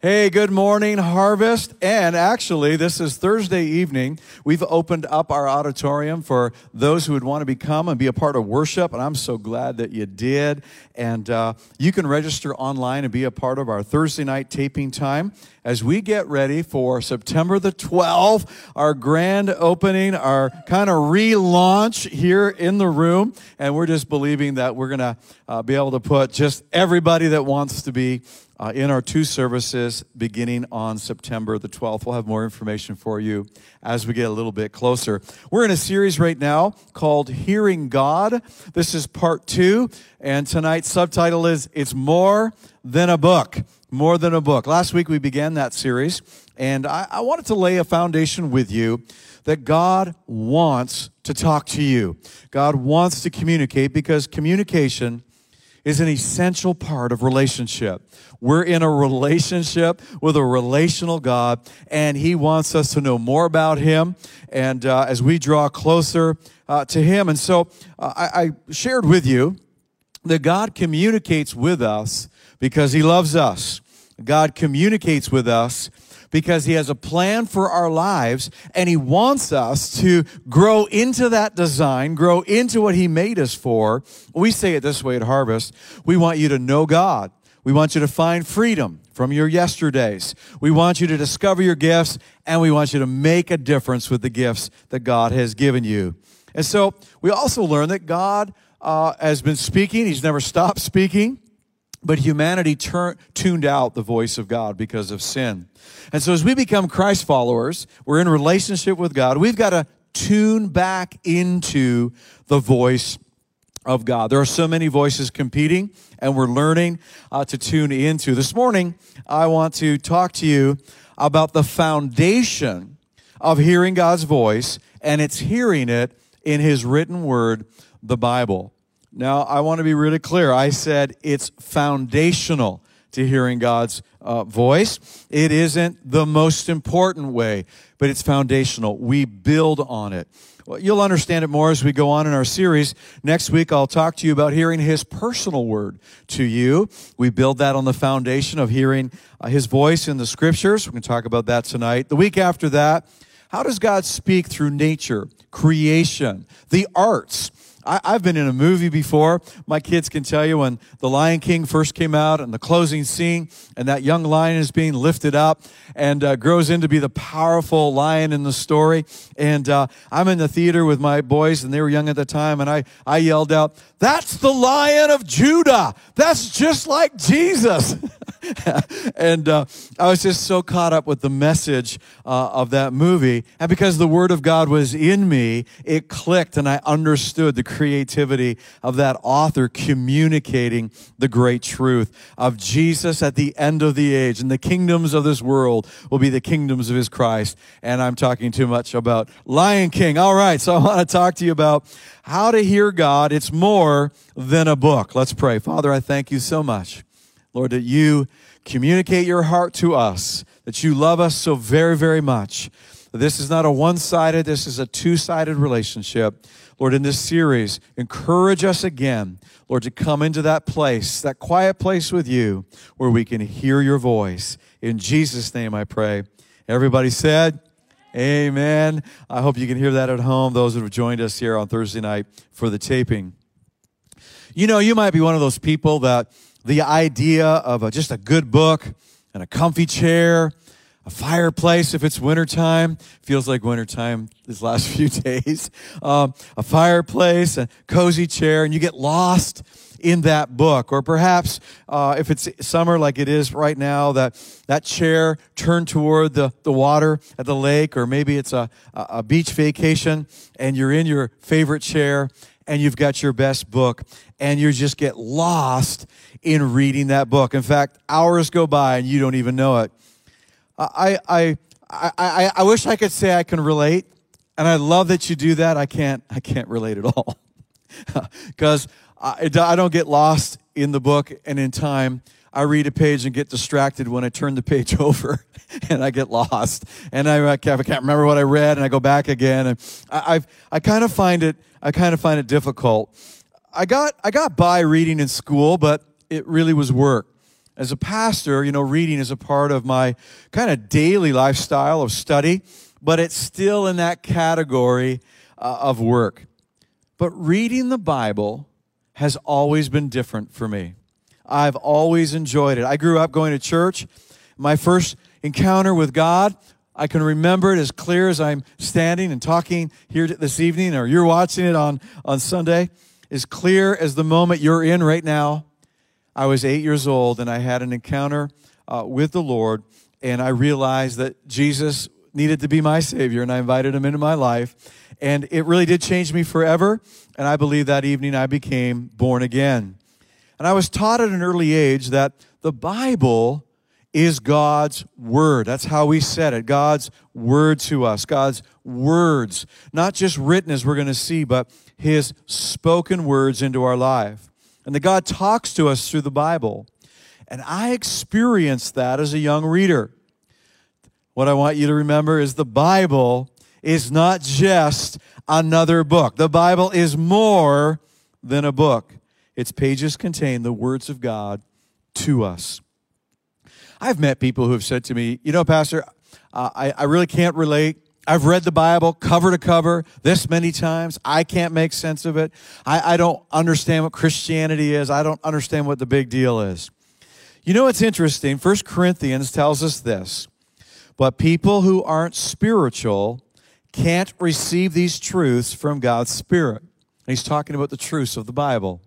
Hey, good morning, Harvest. And actually, this is Thursday evening. We've opened up our auditorium for those who would want to become and be a part of worship. And I'm so glad that you did. And uh, you can register online and be a part of our Thursday night taping time as we get ready for September the 12th, our grand opening, our kind of relaunch here in the room. And we're just believing that we're going to uh, be able to put just everybody that wants to be uh, in our two services beginning on September the 12th. We'll have more information for you as we get a little bit closer. We're in a series right now called Hearing God. This is part two, and tonight's subtitle is It's More Than a Book. More Than a Book. Last week we began that series, and I, I wanted to lay a foundation with you that God wants to talk to you. God wants to communicate because communication is an essential part of relationship. We're in a relationship with a relational God, and He wants us to know more about Him. And uh, as we draw closer uh, to Him, and so uh, I, I shared with you that God communicates with us because He loves us. God communicates with us because he has a plan for our lives and he wants us to grow into that design, grow into what he made us for. We say it this way at Harvest. We want you to know God. We want you to find freedom from your yesterdays. We want you to discover your gifts and we want you to make a difference with the gifts that God has given you. And so we also learn that God uh, has been speaking. He's never stopped speaking. But humanity tur- tuned out the voice of God because of sin. And so as we become Christ followers, we're in relationship with God. We've got to tune back into the voice of God. There are so many voices competing, and we're learning uh, to tune into. This morning, I want to talk to you about the foundation of hearing God's voice, and it's hearing it in His written word, the Bible. Now, I want to be really clear. I said it's foundational to hearing God's uh, voice. It isn't the most important way, but it's foundational. We build on it. Well, you'll understand it more as we go on in our series. Next week, I'll talk to you about hearing His personal word to you. We build that on the foundation of hearing uh, His voice in the scriptures. We're going to talk about that tonight. The week after that, how does God speak through nature, creation, the arts? I, have been in a movie before. My kids can tell you when The Lion King first came out and the closing scene, and that young lion is being lifted up and uh, grows into be the powerful lion in the story. And uh, I'm in the theater with my boys, and they were young at the time, and I, I yelled out, That's the lion of Judah. That's just like Jesus. and uh, I was just so caught up with the message uh, of that movie. And because the Word of God was in me, it clicked and I understood the creativity of that author communicating the great truth of Jesus at the end of the age. And the kingdoms of this world will be the kingdoms of his Christ. And I'm talking too much about Lion King. All right, so I want to talk to you about how to hear God. It's more than a book. Let's pray. Father, I thank you so much Lord, that you communicate your heart to us, that you love us so very, very much. This is not a one sided, this is a two sided relationship. Lord, in this series, encourage us again, Lord, to come into that place, that quiet place with you where we can hear your voice. In Jesus' name I pray. Everybody said, Amen. I hope you can hear that at home, those that have joined us here on Thursday night for the taping. You know, you might be one of those people that the idea of a, just a good book and a comfy chair, a fireplace if it's wintertime. Feels like wintertime these last few days. Um, a fireplace, a cozy chair, and you get lost in that book. Or perhaps uh, if it's summer like it is right now, that, that chair turned toward the, the water at the lake, or maybe it's a, a beach vacation and you're in your favorite chair and you've got your best book and you just get lost in reading that book. In fact, hours go by and you don't even know it. I, I, I, I, I wish I could say I can relate, and I love that you do that. I can't, I can't relate at all because I, I don't get lost in the book and in time. I read a page and get distracted when I turn the page over and I get lost. And I, I, can't, remember what I read and I go back again. And I, I've, I kind of find it, I kind of find it difficult. I got, I got by reading in school, but it really was work. As a pastor, you know, reading is a part of my kind of daily lifestyle of study, but it's still in that category uh, of work. But reading the Bible has always been different for me. I've always enjoyed it. I grew up going to church. My first encounter with God, I can remember it as clear as I'm standing and talking here this evening, or you're watching it on, on Sunday, as clear as the moment you're in right now. I was eight years old and I had an encounter uh, with the Lord, and I realized that Jesus needed to be my Savior, and I invited him into my life. And it really did change me forever. And I believe that evening I became born again. And I was taught at an early age that the Bible is God's word. That's how we said it. God's word to us. God's words. Not just written as we're going to see, but his spoken words into our life. And that God talks to us through the Bible. And I experienced that as a young reader. What I want you to remember is the Bible is not just another book. The Bible is more than a book. Its pages contain the words of God to us. I've met people who have said to me, you know, Pastor, uh, I, I really can't relate. I've read the Bible cover to cover this many times. I can't make sense of it. I, I don't understand what Christianity is. I don't understand what the big deal is. You know what's interesting? First Corinthians tells us this. But people who aren't spiritual can't receive these truths from God's Spirit. And he's talking about the truths of the Bible.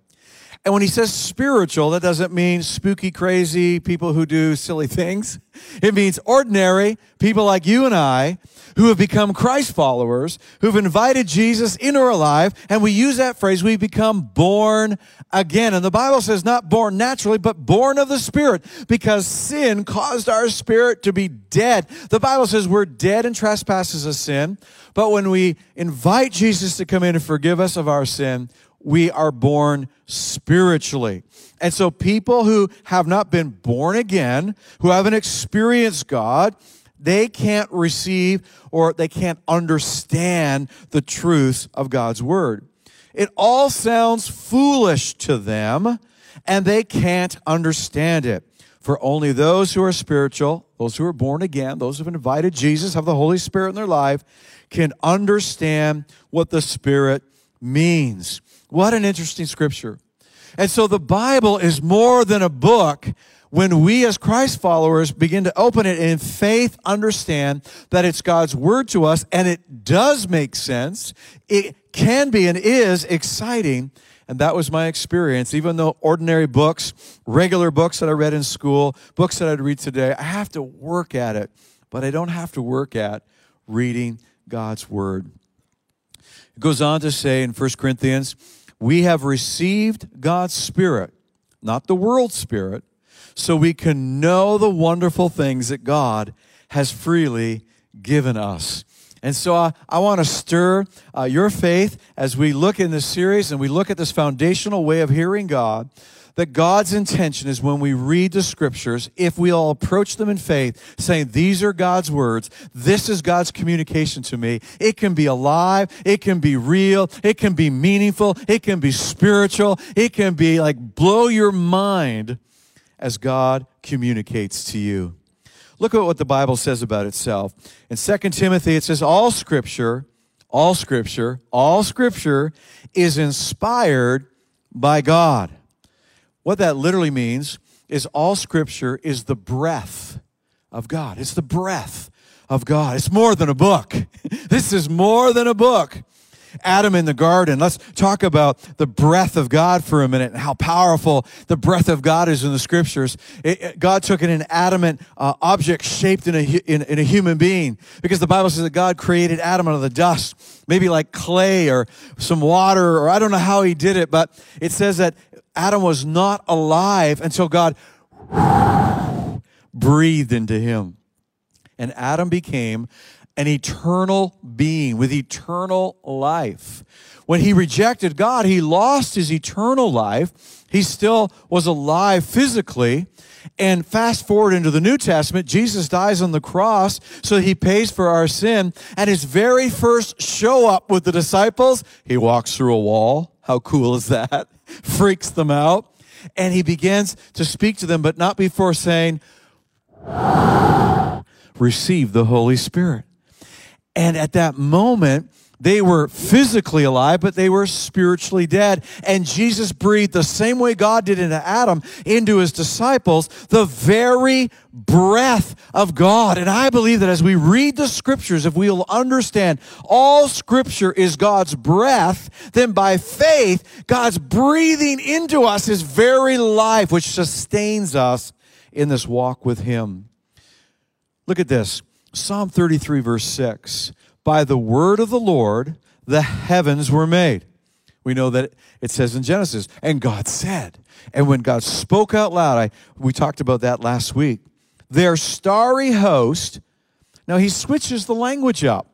And when he says spiritual, that doesn't mean spooky, crazy people who do silly things. It means ordinary people like you and I who have become Christ followers, who've invited Jesus into our life. And we use that phrase, we become born again. And the Bible says not born naturally, but born of the Spirit because sin caused our spirit to be dead. The Bible says we're dead in trespasses of sin. But when we invite Jesus to come in and forgive us of our sin, we are born spiritually. And so people who have not been born again, who haven't experienced God, they can't receive or they can't understand the truths of God's word. It all sounds foolish to them and they can't understand it. For only those who are spiritual, those who are born again, those who have invited Jesus, have the Holy Spirit in their life, can understand what the Spirit means. What an interesting scripture. And so the Bible is more than a book when we as Christ followers begin to open it in faith, understand that it's God's word to us and it does make sense. It can be and is exciting. And that was my experience. Even though ordinary books, regular books that I read in school, books that I'd read today, I have to work at it. But I don't have to work at reading God's word. It goes on to say in 1 Corinthians, we have received God's Spirit, not the world's Spirit, so we can know the wonderful things that God has freely given us. And so uh, I want to stir uh, your faith as we look in this series and we look at this foundational way of hearing God that God's intention is when we read the scriptures, if we all approach them in faith, saying, These are God's words, this is God's communication to me, it can be alive, it can be real, it can be meaningful, it can be spiritual, it can be like blow your mind as God communicates to you. Look at what the Bible says about itself. In 2 Timothy, it says, All scripture, all scripture, all scripture is inspired by God what that literally means is all scripture is the breath of God. It's the breath of God. It's more than a book. this is more than a book. Adam in the garden. Let's talk about the breath of God for a minute and how powerful the breath of God is in the scriptures. It, it, God took an inanimate uh, object shaped in a, in, in a human being because the Bible says that God created Adam out of the dust, maybe like clay or some water, or I don't know how he did it, but it says that Adam was not alive until God breathed into him. And Adam became an eternal being with eternal life. When he rejected God, he lost his eternal life. He still was alive physically. And fast forward into the New Testament, Jesus dies on the cross, so he pays for our sin. And his very first show up with the disciples, he walks through a wall. How cool is that? Freaks them out. and he begins to speak to them, but not before saying, receive the Holy Spirit. And at that moment, they were physically alive, but they were spiritually dead. And Jesus breathed the same way God did into Adam, into his disciples, the very breath of God. And I believe that as we read the scriptures, if we'll understand all scripture is God's breath, then by faith, God's breathing into us his very life, which sustains us in this walk with him. Look at this. Psalm 33 verse 6 by the word of the Lord, the heavens were made. We know that it says in Genesis, and God said. And when God spoke out loud, I, we talked about that last week, their starry host, now he switches the language up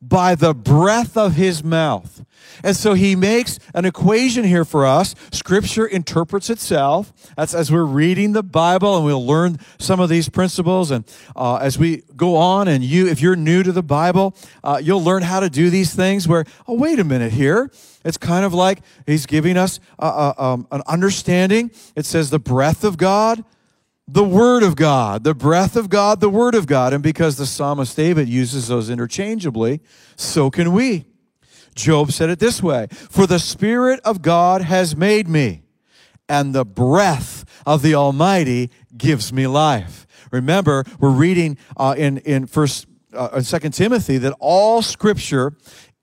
by the breath of his mouth. And so he makes an equation here for us. Scripture interprets itself. That's as we're reading the Bible and we'll learn some of these principles. And uh, as we go on and you, if you're new to the Bible, uh, you'll learn how to do these things where, oh, wait a minute here. It's kind of like he's giving us uh, um, an understanding. It says the breath of God the Word of God, the breath of God, the Word of God. And because the psalmist David uses those interchangeably, so can we. Job said it this way For the Spirit of God has made me, and the breath of the Almighty gives me life. Remember, we're reading uh, in, in First uh, in Second Timothy that all Scripture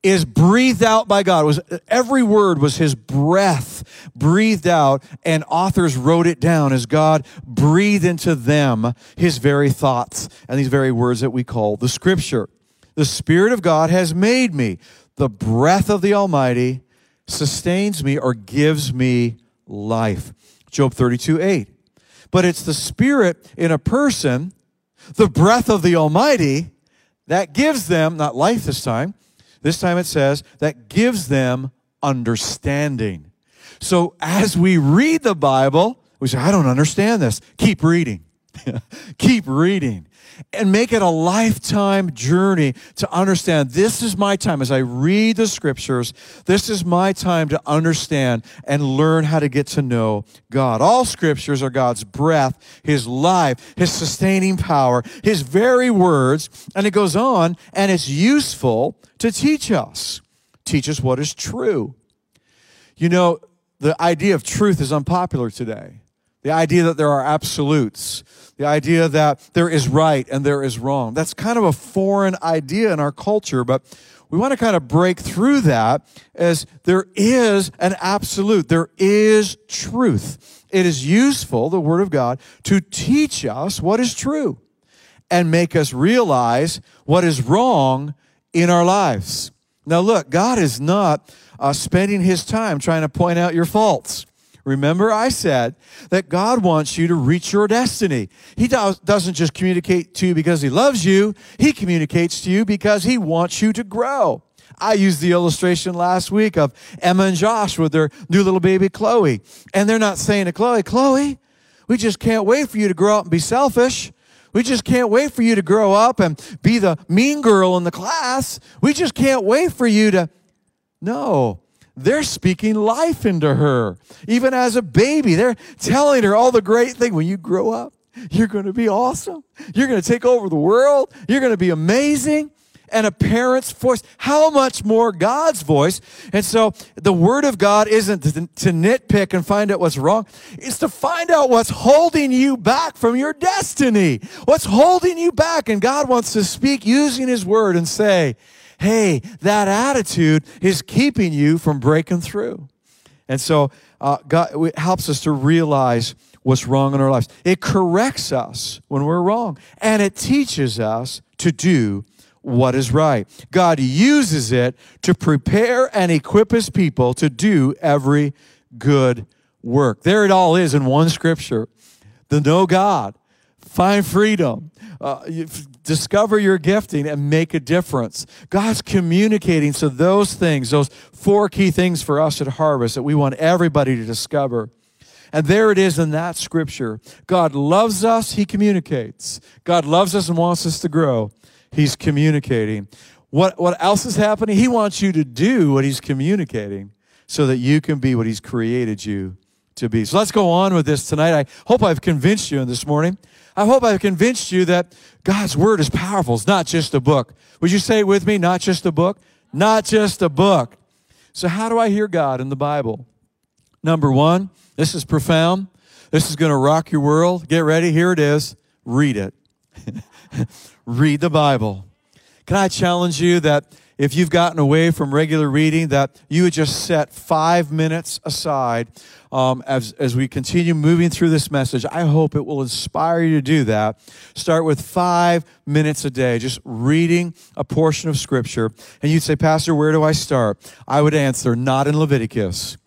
is breathed out by God. Was every word was his breath breathed out and authors wrote it down as God breathed into them his very thoughts and these very words that we call the scripture. The spirit of God has made me. The breath of the Almighty sustains me or gives me life. Job 32, 8. But it's the spirit in a person, the breath of the Almighty, that gives them, not life this time, this time it says that gives them understanding. So as we read the Bible, we say, I don't understand this. Keep reading. Keep reading and make it a lifetime journey to understand this is my time as I read the scriptures. This is my time to understand and learn how to get to know God. All scriptures are God's breath, His life, His sustaining power, His very words. And it goes on and it's useful to teach us, teach us what is true. You know, the idea of truth is unpopular today. The idea that there are absolutes, the idea that there is right and there is wrong. That's kind of a foreign idea in our culture, but we want to kind of break through that as there is an absolute. There is truth. It is useful, the Word of God, to teach us what is true and make us realize what is wrong in our lives. Now, look, God is not uh, spending his time trying to point out your faults. Remember, I said that God wants you to reach your destiny. He doesn't just communicate to you because He loves you, He communicates to you because He wants you to grow. I used the illustration last week of Emma and Josh with their new little baby Chloe. And they're not saying to Chloe, Chloe, we just can't wait for you to grow up and be selfish. We just can't wait for you to grow up and be the mean girl in the class. We just can't wait for you to. No, they're speaking life into her. Even as a baby, they're telling her all the great things. When you grow up, you're going to be awesome. You're going to take over the world. You're going to be amazing. And a parent's voice, how much more God's voice? And so the word of God isn't to, nitpick and find out what's wrong. It's to find out what's holding you back from your destiny. What's holding you back? And God wants to speak using his word and say, hey, that attitude is keeping you from breaking through. And so uh, God it helps us to realize what's wrong in our lives. It corrects us when we're wrong, and it teaches us to do what is right. God uses it to prepare and equip his people to do every good work. There it all is in one scripture. The know God, find freedom, uh, discover your gifting and make a difference. God's communicating. So, those things, those four key things for us at Harvest that we want everybody to discover. And there it is in that scripture. God loves us, He communicates. God loves us and wants us to grow. He's communicating. What, what else is happening? He wants you to do what He's communicating so that you can be what He's created you to be. So let's go on with this tonight. I hope I've convinced you in this morning. I hope I've convinced you that God's word is powerful. It's not just a book. Would you say it with me? Not just a book? Not just a book. So, how do I hear God in the Bible? Number one, this is profound. This is going to rock your world. Get ready. Here it is. Read it. Read the Bible. Can I challenge you that if you've gotten away from regular reading, that you would just set five minutes aside um, as, as we continue moving through this message. I hope it will inspire you to do that. Start with five minutes a day, just reading a portion of Scripture. And you'd say, Pastor, where do I start? I would answer, not in Leviticus.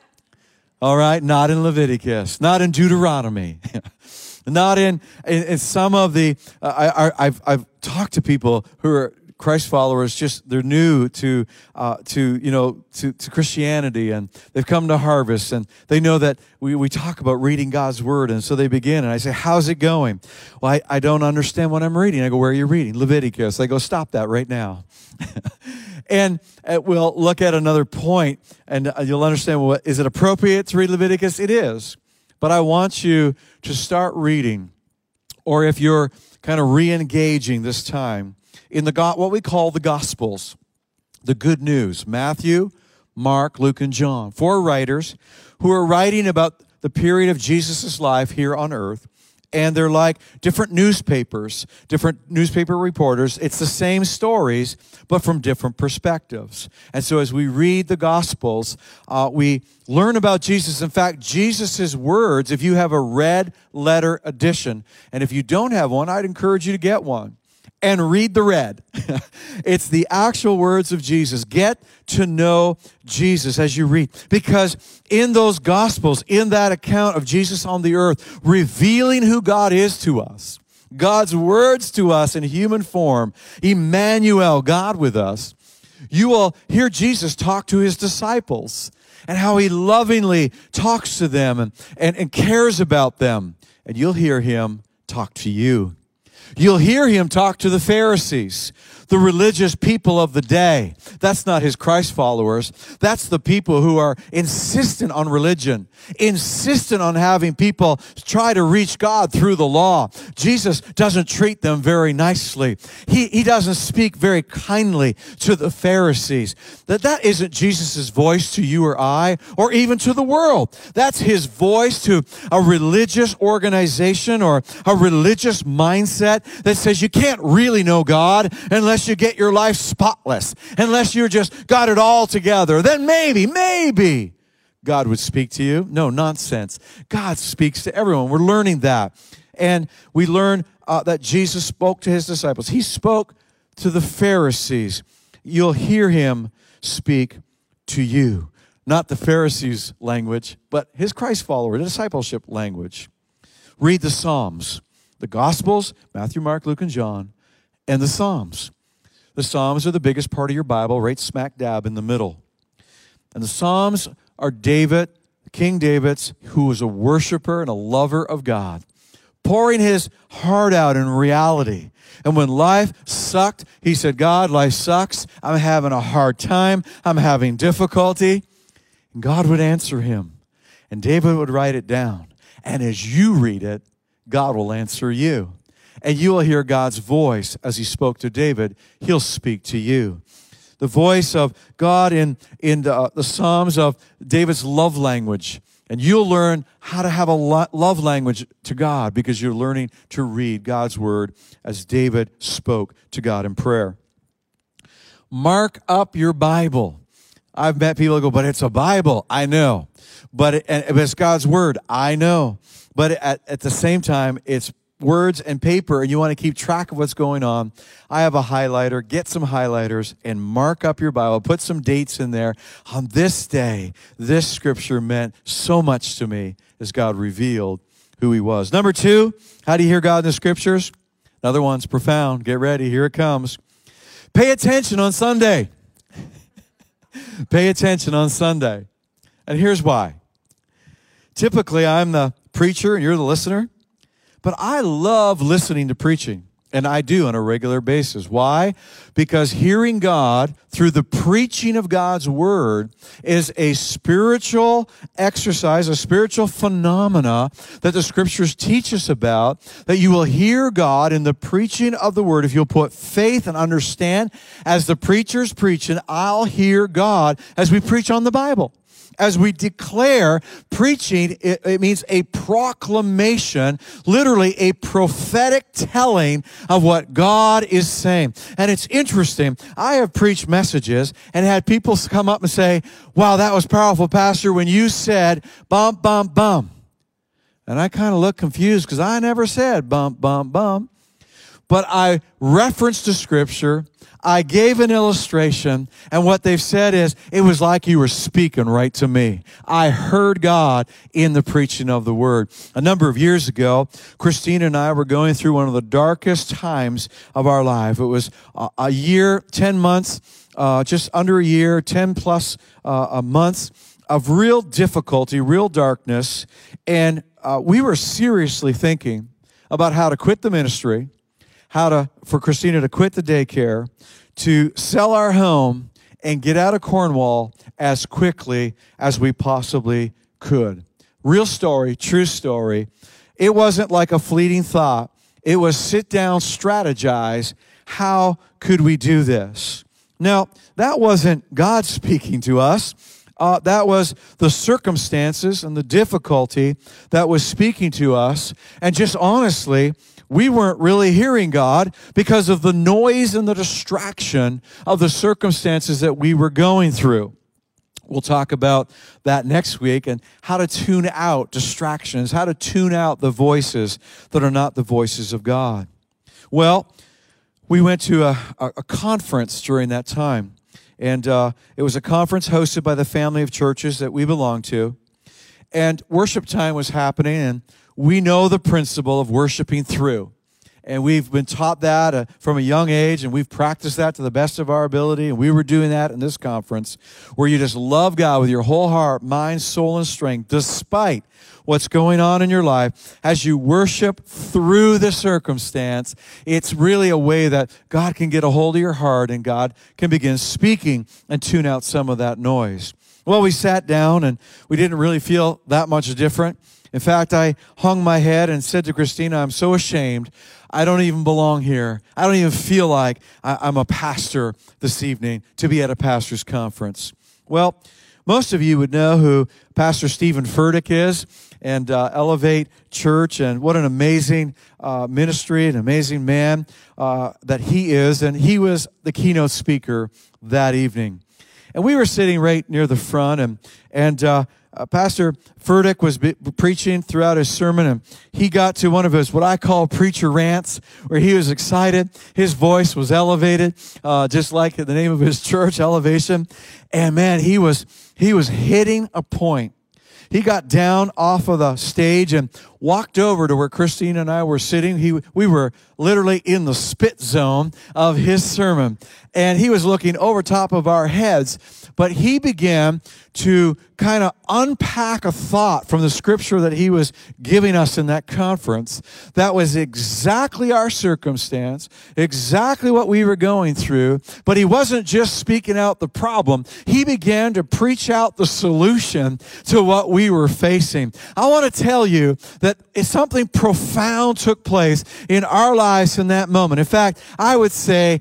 All right, not in Leviticus, not in Deuteronomy. not in, in, in, some of the uh, I, have I've talked to people who are Christ followers just they're new to uh, to you know to, to Christianity and they've come to Harvest and they know that we, we talk about reading God's word and so they begin and I say how's it going? Well I, I don't understand what I'm reading. I go where are you reading? Leviticus. I go stop that right now. and uh, we'll look at another point and uh, you'll understand what is it appropriate to read Leviticus? It is. But I want you to start reading or if you're kind of re-engaging this time in the what we call the Gospels, the good news Matthew, Mark, Luke, and John. Four writers who are writing about the period of Jesus' life here on earth. And they're like different newspapers, different newspaper reporters. It's the same stories, but from different perspectives. And so as we read the Gospels, uh, we learn about Jesus. In fact, Jesus' words, if you have a red letter edition, and if you don't have one, I'd encourage you to get one and read the red. it's the actual words of Jesus. Get to know Jesus as you read. Because in those gospels, in that account of Jesus on the earth, revealing who God is to us, God's words to us in human form, Emmanuel, God with us, you will hear Jesus talk to his disciples and how he lovingly talks to them and, and, and cares about them. And you'll hear him talk to you. You'll hear him talk to the Pharisees the religious people of the day. That's not his Christ followers. That's the people who are insistent on religion, insistent on having people try to reach God through the law. Jesus doesn't treat them very nicely. He, he doesn't speak very kindly to the Pharisees. That, that isn't Jesus' voice to you or I, or even to the world. That's his voice to a religious organization or a religious mindset that says you can't really know God unless unless you get your life spotless, unless you're just got it all together, then maybe, maybe God would speak to you. No, nonsense. God speaks to everyone. We're learning that. And we learn uh, that Jesus spoke to his disciples. He spoke to the Pharisees. You'll hear him speak to you. Not the Pharisees' language, but his Christ follower, discipleship language. Read the Psalms, the Gospels, Matthew, Mark, Luke, and John, and the Psalms. The Psalms are the biggest part of your Bible, right smack dab in the middle. And the Psalms are David, King David's, who was a worshiper and a lover of God, pouring his heart out in reality. And when life sucked, he said, God, life sucks. I'm having a hard time. I'm having difficulty. And God would answer him. And David would write it down. And as you read it, God will answer you and you will hear God's voice as he spoke to David. He'll speak to you. The voice of God in, in the, uh, the Psalms of David's love language. And you'll learn how to have a love language to God because you're learning to read God's word as David spoke to God in prayer. Mark up your Bible. I've met people who go, but it's a Bible. I know. But it, and it's God's word. I know. But at, at the same time, it's words and paper and you want to keep track of what's going on, I have a highlighter. Get some highlighters and mark up your Bible. Put some dates in there. On this day, this scripture meant so much to me as God revealed who he was. Number two, how do you hear God in the scriptures? Another one's profound. Get ready. Here it comes. Pay attention on Sunday. Pay attention on Sunday. And here's why. Typically, I'm the preacher and you're the listener. But I love listening to preaching. And I do on a regular basis. Why? Because hearing God through the preaching of God's word is a spiritual exercise, a spiritual phenomena that the scriptures teach us about, that you will hear God in the preaching of the word. If you'll put faith and understand, as the preacher's preaching, I'll hear God as we preach on the Bible as we declare preaching, it, it, means a proclamation, literally a prophetic telling of what God is saying. And it's interesting. I have preached messages and had people come up and say, wow, that was powerful, Pastor, when you said bump, bump, bump. And I kind of look confused because I never said bump, bump, bump. But I referenced the scripture I gave an illustration, and what they've said is, it was like you were speaking right to me. I heard God in the preaching of the word. A number of years ago, Christina and I were going through one of the darkest times of our life. It was a year, 10 months, uh, just under a year, 10 plus uh, month of real difficulty, real darkness. And uh, we were seriously thinking about how to quit the ministry how to for Christina to quit the daycare, to sell our home and get out of Cornwall as quickly as we possibly could. Real story, true story. It wasn't like a fleeting thought. It was sit down, strategize. How could we do this? Now, that wasn't God speaking to us. Uh, that was the circumstances and the difficulty that was speaking to us. And just honestly, we weren't really hearing God because of the noise and the distraction of the circumstances that we were going through. We'll talk about that next week and how to tune out distractions, how to tune out the voices that are not the voices of God. Well, we went to a, a conference during that time, and uh, it was a conference hosted by the family of churches that we belong to. And worship time was happening, and we know the principle of worshiping through. And we've been taught that uh, from a young age, and we've practiced that to the best of our ability. And we were doing that in this conference, where you just love God with your whole heart, mind, soul, and strength, despite what's going on in your life. As you worship through the circumstance, it's really a way that God can get a hold of your heart and God can begin speaking and tune out some of that noise. Well, we sat down and we didn't really feel that much different. In fact, I hung my head and said to Christina, I'm so ashamed. I don't even belong here. I don't even feel like I'm a pastor this evening to be at a pastor's conference. Well, most of you would know who Pastor Steven Furtick is and uh, Elevate Church, and what an amazing uh, ministry, an amazing man uh, that he is. And he was the keynote speaker that evening. And we were sitting right near the front, and, and uh, Pastor Furtick was preaching throughout his sermon, and he got to one of his what I call preacher rants, where he was excited. His voice was elevated, uh, just like the name of his church, Elevation. And man, he was he was hitting a point. He got down off of the stage and walked over to where Christine and I were sitting. He, we were literally in the spit zone of his sermon. And he was looking over top of our heads. But he began to kind of unpack a thought from the scripture that he was giving us in that conference that was exactly our circumstance, exactly what we were going through. But he wasn't just speaking out the problem, he began to preach out the solution to what we were facing. I want to tell you that something profound took place in our lives in that moment. In fact, I would say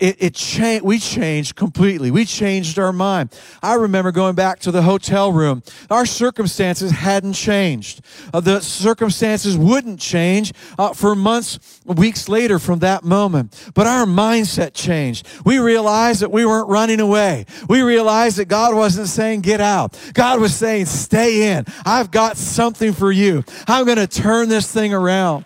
it, it changed, we changed completely. We changed our mind. I remember going back to the hotel room. Our circumstances hadn't changed. Uh, the circumstances wouldn't change uh, for months, weeks later from that moment. But our mindset changed. We realized that we weren't running away. We realized that God wasn't saying, get out. God was saying, stay in. I've got something for you. I'm going to turn this thing around.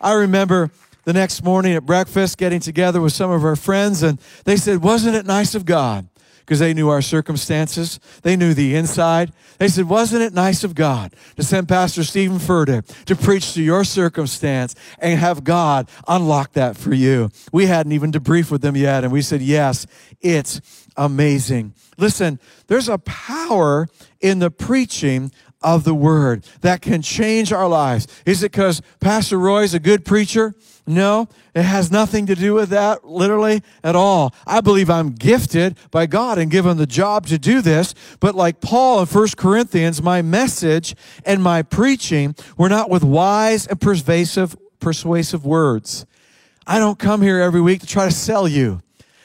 I remember the next morning at breakfast getting together with some of our friends, and they said, Wasn't it nice of God? Because they knew our circumstances, they knew the inside. They said, Wasn't it nice of God to send Pastor Steven Furtick to preach to your circumstance and have God unlock that for you? We hadn't even debriefed with them yet, and we said, Yes, it's amazing. Listen, there's a power in the preaching of the word that can change our lives. Is it because Pastor Roy's a good preacher? No, it has nothing to do with that, literally at all. I believe I'm gifted by God and given the job to do this. But like Paul in 1 Corinthians, my message and my preaching were not with wise and persuasive, persuasive words. I don't come here every week to try to sell you.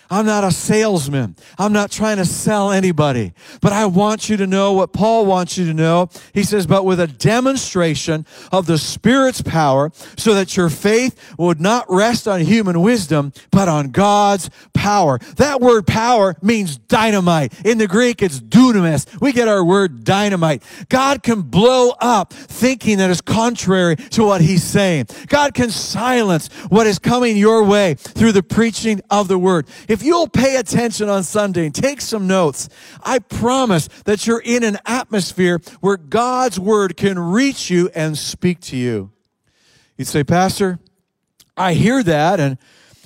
I'm not a salesman. I'm not trying to sell anybody. But I want you to know what Paul wants you to know. He says, but with a demonstration of the Spirit's power, so that your faith would not rest on human wisdom, but on God's power. That word power means dynamite. In the Greek, it's dunamis. We get our word dynamite. God can blow up thinking that is contrary to what he's saying. God can silence what is coming your way through the preaching of the word. If if you'll pay attention on Sunday and take some notes, I promise that you're in an atmosphere where God's word can reach you and speak to you. You'd say, Pastor, I hear that, and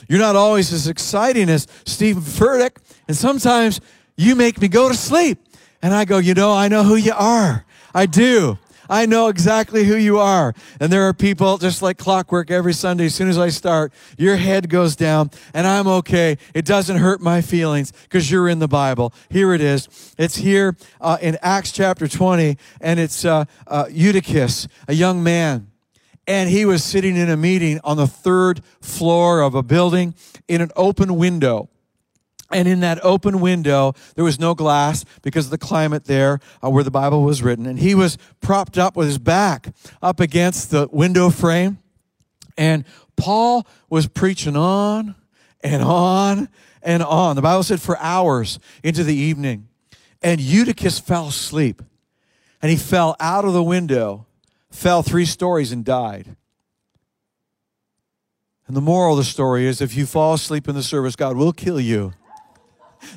you're not always as exciting as Steven Furtick, and sometimes you make me go to sleep. And I go, you know, I know who you are. I do. I know exactly who you are. And there are people just like clockwork every Sunday. As soon as I start, your head goes down and I'm okay. It doesn't hurt my feelings because you're in the Bible. Here it is. It's here uh, in Acts chapter 20 and it's uh, uh, Eutychus, a young man. And he was sitting in a meeting on the third floor of a building in an open window. And in that open window, there was no glass because of the climate there uh, where the Bible was written. And he was propped up with his back up against the window frame. And Paul was preaching on and on and on. The Bible said for hours into the evening. And Eutychus fell asleep. And he fell out of the window, fell three stories, and died. And the moral of the story is if you fall asleep in the service, God will kill you.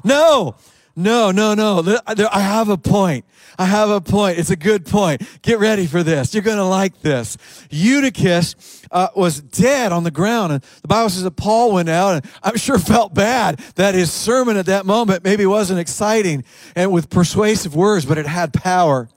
No, no, no, no. I have a point. I have a point. It's a good point. Get ready for this. You're going to like this. Eutychus uh, was dead on the ground. And the Bible says that Paul went out and I'm sure felt bad that his sermon at that moment maybe wasn't exciting and with persuasive words, but it had power.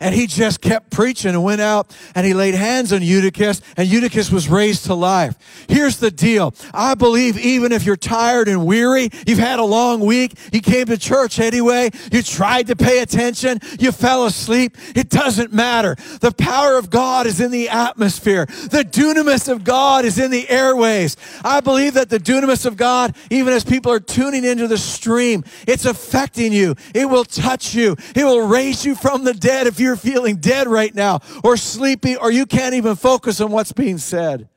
And he just kept preaching and went out and he laid hands on Eutychus and Eutychus was raised to life. Here's the deal. I believe even if you're tired and weary, you've had a long week, you came to church anyway, you tried to pay attention, you fell asleep, it doesn't matter. The power of God is in the atmosphere. The dunamis of God is in the airways. I believe that the dunamis of God, even as people are tuning into the stream, it's affecting you. It will touch you. It will raise you from the dead if you you're feeling dead right now or sleepy or you can't even focus on what's being said.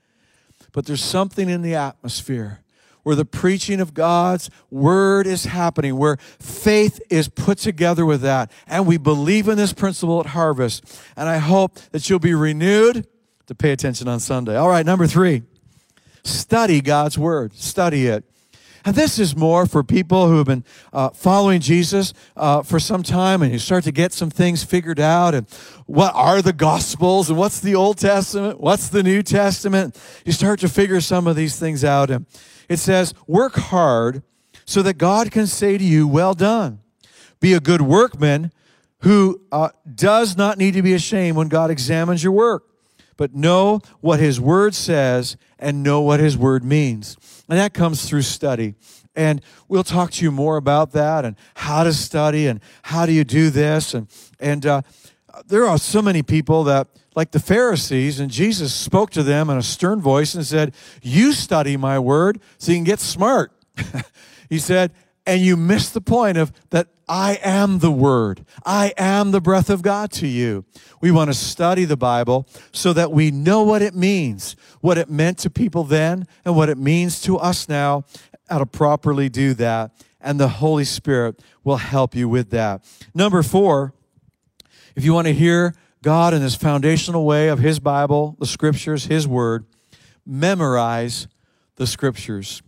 But there's something in the atmosphere where the preaching of God's word is happening, where faith is put together with that. And we believe in this principle at Harvest. And I hope that you'll be renewed to pay attention on Sunday. All right, number three, study God's word, study it. And this is more for people who have been uh, following Jesus uh, for some time and you start to get some things figured out. And what are the Gospels and what's the Old Testament? What's the New Testament? You start to figure some of these things out. And it says, work hard so that God can say to you, well done. Be a good workman who uh, does not need to be ashamed when God examines your work, but know what his word says and know what his word means. And that comes through study. And we'll talk to you more about that and how to study and how do you do this. And, and uh, there are so many people that, like the Pharisees, and Jesus spoke to them in a stern voice and said, You study my word so you can get smart. he said, and you miss the point of that I am the Word. I am the breath of God to you. We want to study the Bible so that we know what it means, what it meant to people then, and what it means to us now, how to properly do that. And the Holy Spirit will help you with that. Number four, if you want to hear God in this foundational way of His Bible, the Scriptures, His Word, memorize the Scriptures.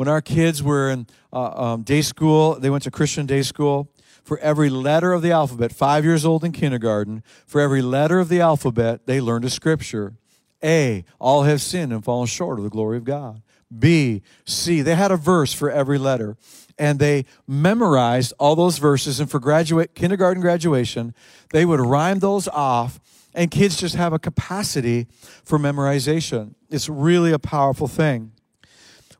When our kids were in uh, um, day school, they went to Christian day school. For every letter of the alphabet, five years old in kindergarten, for every letter of the alphabet, they learned a scripture. A, all have sinned and fallen short of the glory of God. B, C, they had a verse for every letter and they memorized all those verses. And for graduate kindergarten graduation, they would rhyme those off, and kids just have a capacity for memorization. It's really a powerful thing.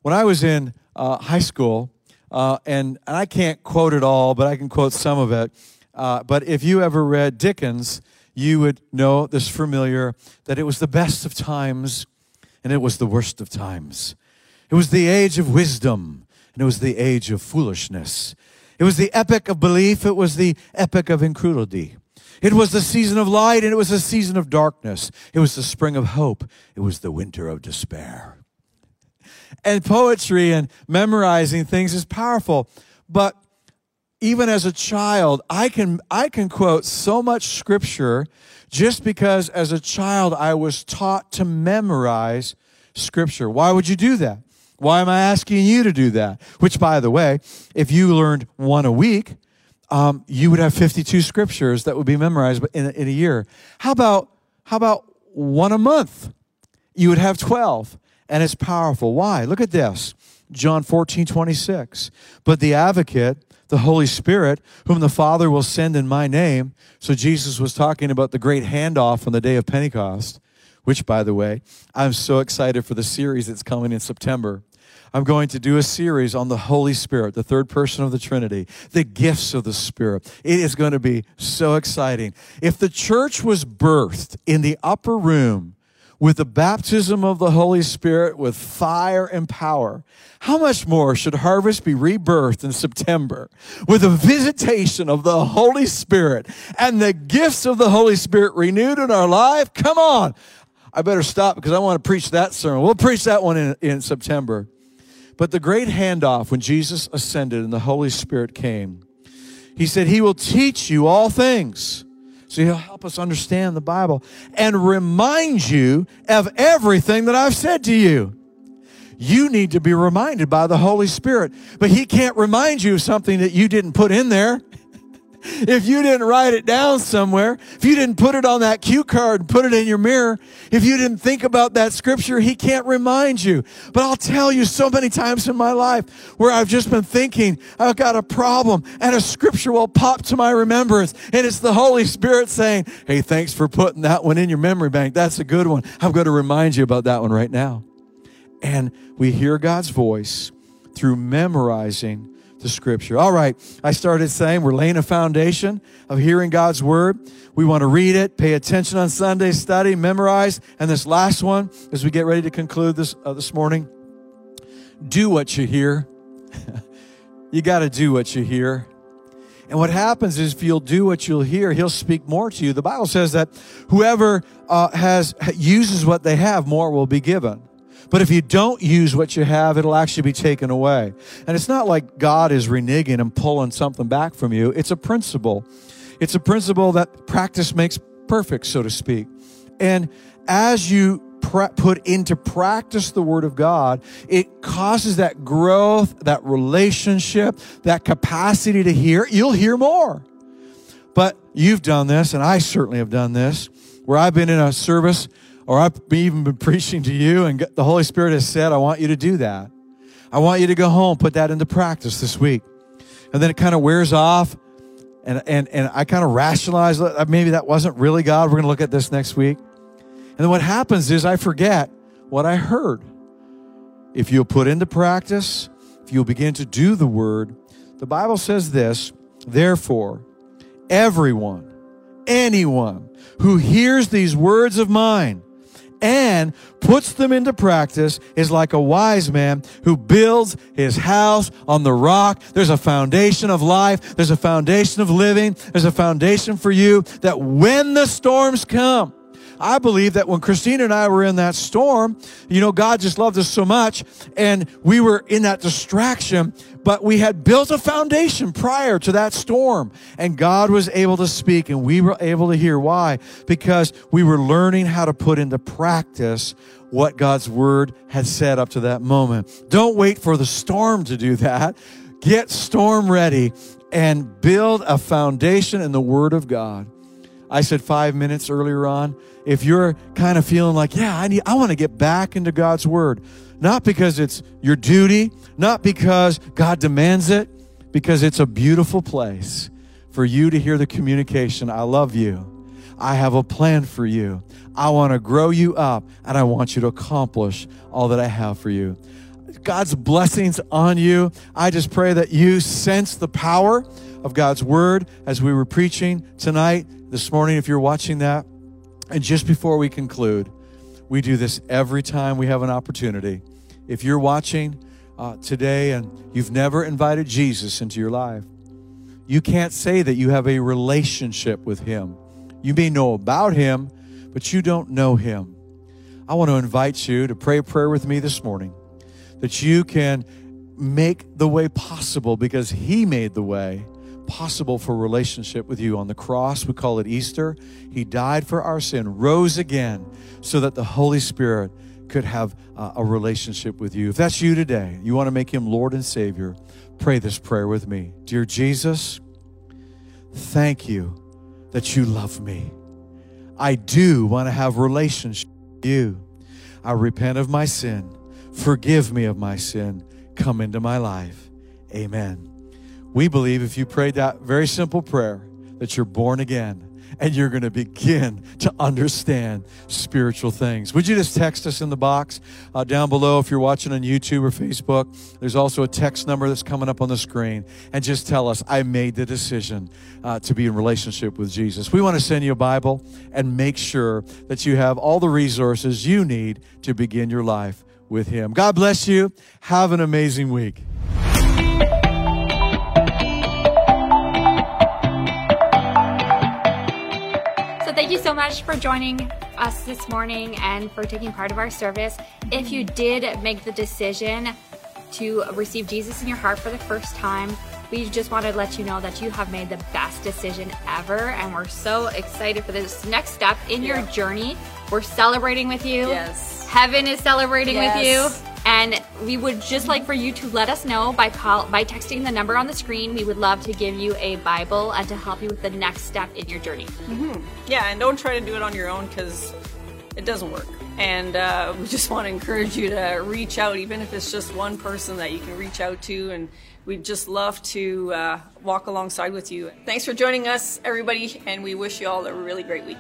When I was in uh, high school, uh, and, and I can't quote it all, but I can quote some of it. Uh, but if you ever read Dickens, you would know this familiar that it was the best of times and it was the worst of times. It was the age of wisdom and it was the age of foolishness. It was the epoch of belief, it was the epoch of incredulity. It was the season of light and it was the season of darkness. It was the spring of hope, it was the winter of despair. And poetry and memorizing things is powerful, but even as a child, I can I can quote so much scripture just because as a child I was taught to memorize scripture. Why would you do that? Why am I asking you to do that? Which, by the way, if you learned one a week, um, you would have 52 scriptures that would be memorized in a, in a year. How about, how about one a month? You would have 12, and it's powerful. Why? Look at this John 14, 26. But the advocate, the Holy Spirit, whom the Father will send in my name. So Jesus was talking about the great handoff on the day of Pentecost, which, by the way, I'm so excited for the series that's coming in September. I'm going to do a series on the Holy Spirit, the third person of the Trinity, the gifts of the Spirit. It is going to be so exciting. If the church was birthed in the upper room with the baptism of the Holy Spirit with fire and power, how much more should Harvest be rebirthed in September with a visitation of the Holy Spirit and the gifts of the Holy Spirit renewed in our life? Come on. I better stop because I want to preach that sermon. We'll preach that one in, in September. But the great handoff when Jesus ascended and the Holy Spirit came, he said, He will teach you all things. So he'll help us understand the Bible and remind you of everything that I've said to you. You need to be reminded by the Holy Spirit, but he can't remind you of something that you didn't put in there if you didn't write it down somewhere, if you didn't put it on that cue card put it in your mirror, if you didn't think about that scripture, he can't remind you. But I'll tell you so many times in my life where I've just been thinking, I've got a problem, and a scripture will pop to my remembrance, and it's the Holy Spirit saying, Hey, thanks for putting that one in your memory bank. That's a good one. I'm going to remind you about that one right now. And we hear God's voice through memorizing the scripture. All right, I started saying we're laying a foundation of hearing God's word. We want to read it, pay attention on Sunday, study, memorize, and this last one as we get ready to conclude this uh, this morning, do what you hear. you got to do what you hear. And what happens is if you'll do what you'll hear, he'll speak more to you. The Bible says that whoever uh, has uses what they have, more will be given. But if you don't use what you have, it'll actually be taken away. And it's not like God is reneging and pulling something back from you. It's a principle. It's a principle that practice makes perfect, so to speak. And as you put into practice the word of God, it causes that growth, that relationship, that capacity to hear. You'll hear more. But you've done this, and I certainly have done this, where I've been in a service or I've even been preaching to you, and the Holy Spirit has said, I want you to do that. I want you to go home, put that into practice this week. And then it kind of wears off, and, and, and I kind of rationalize uh, maybe that wasn't really God. We're going to look at this next week. And then what happens is I forget what I heard. If you'll put into practice, if you'll begin to do the word, the Bible says this, therefore, everyone, anyone who hears these words of mine and puts them into practice is like a wise man who builds his house on the rock. There's a foundation of life. There's a foundation of living. There's a foundation for you that when the storms come, I believe that when Christina and I were in that storm, you know, God just loved us so much and we were in that distraction, but we had built a foundation prior to that storm and God was able to speak and we were able to hear. Why? Because we were learning how to put into practice what God's word had said up to that moment. Don't wait for the storm to do that. Get storm ready and build a foundation in the word of God. I said five minutes earlier on. If you're kind of feeling like, yeah, I need, I want to get back into God's Word, not because it's your duty, not because God demands it, because it's a beautiful place for you to hear the communication. I love you. I have a plan for you. I want to grow you up and I want you to accomplish all that I have for you. God's blessings on you. I just pray that you sense the power of God's word as we were preaching tonight, this morning, if you're watching that. And just before we conclude, we do this every time we have an opportunity. If you're watching uh, today and you've never invited Jesus into your life, you can't say that you have a relationship with Him. You may know about Him, but you don't know Him. I want to invite you to pray a prayer with me this morning that you can make the way possible because He made the way possible for relationship with you on the cross. We call it Easter. He died for our sin, rose again, so that the Holy Spirit could have uh, a relationship with you. If that's you today, you want to make Him Lord and Savior, pray this prayer with me. Dear Jesus, thank you that you love me. I do want to have relationship with you. I repent of my sin. Forgive me of my sin. Come into my life. Amen. We believe if you prayed that very simple prayer, that you're born again and you're going to begin to understand spiritual things. Would you just text us in the box uh, down below if you're watching on YouTube or Facebook? There's also a text number that's coming up on the screen. And just tell us, I made the decision uh, to be in relationship with Jesus. We want to send you a Bible and make sure that you have all the resources you need to begin your life with Him. God bless you. Have an amazing week. Thank you so much for joining us this morning and for taking part of our service. If you did make the decision to receive Jesus in your heart for the first time, we just want to let you know that you have made the best decision ever. And we're so excited for this next step in yeah. your journey. We're celebrating with you. Yes. Heaven is celebrating yes. with you. And we would just like for you to let us know by call by texting the number on the screen. We would love to give you a Bible and to help you with the next step in your journey. Mm-hmm. Yeah, and don't try to do it on your own because it doesn't work. And uh, we just want to encourage you to reach out, even if it's just one person that you can reach out to. And we'd just love to uh, walk alongside with you. Thanks for joining us, everybody, and we wish you all a really great week.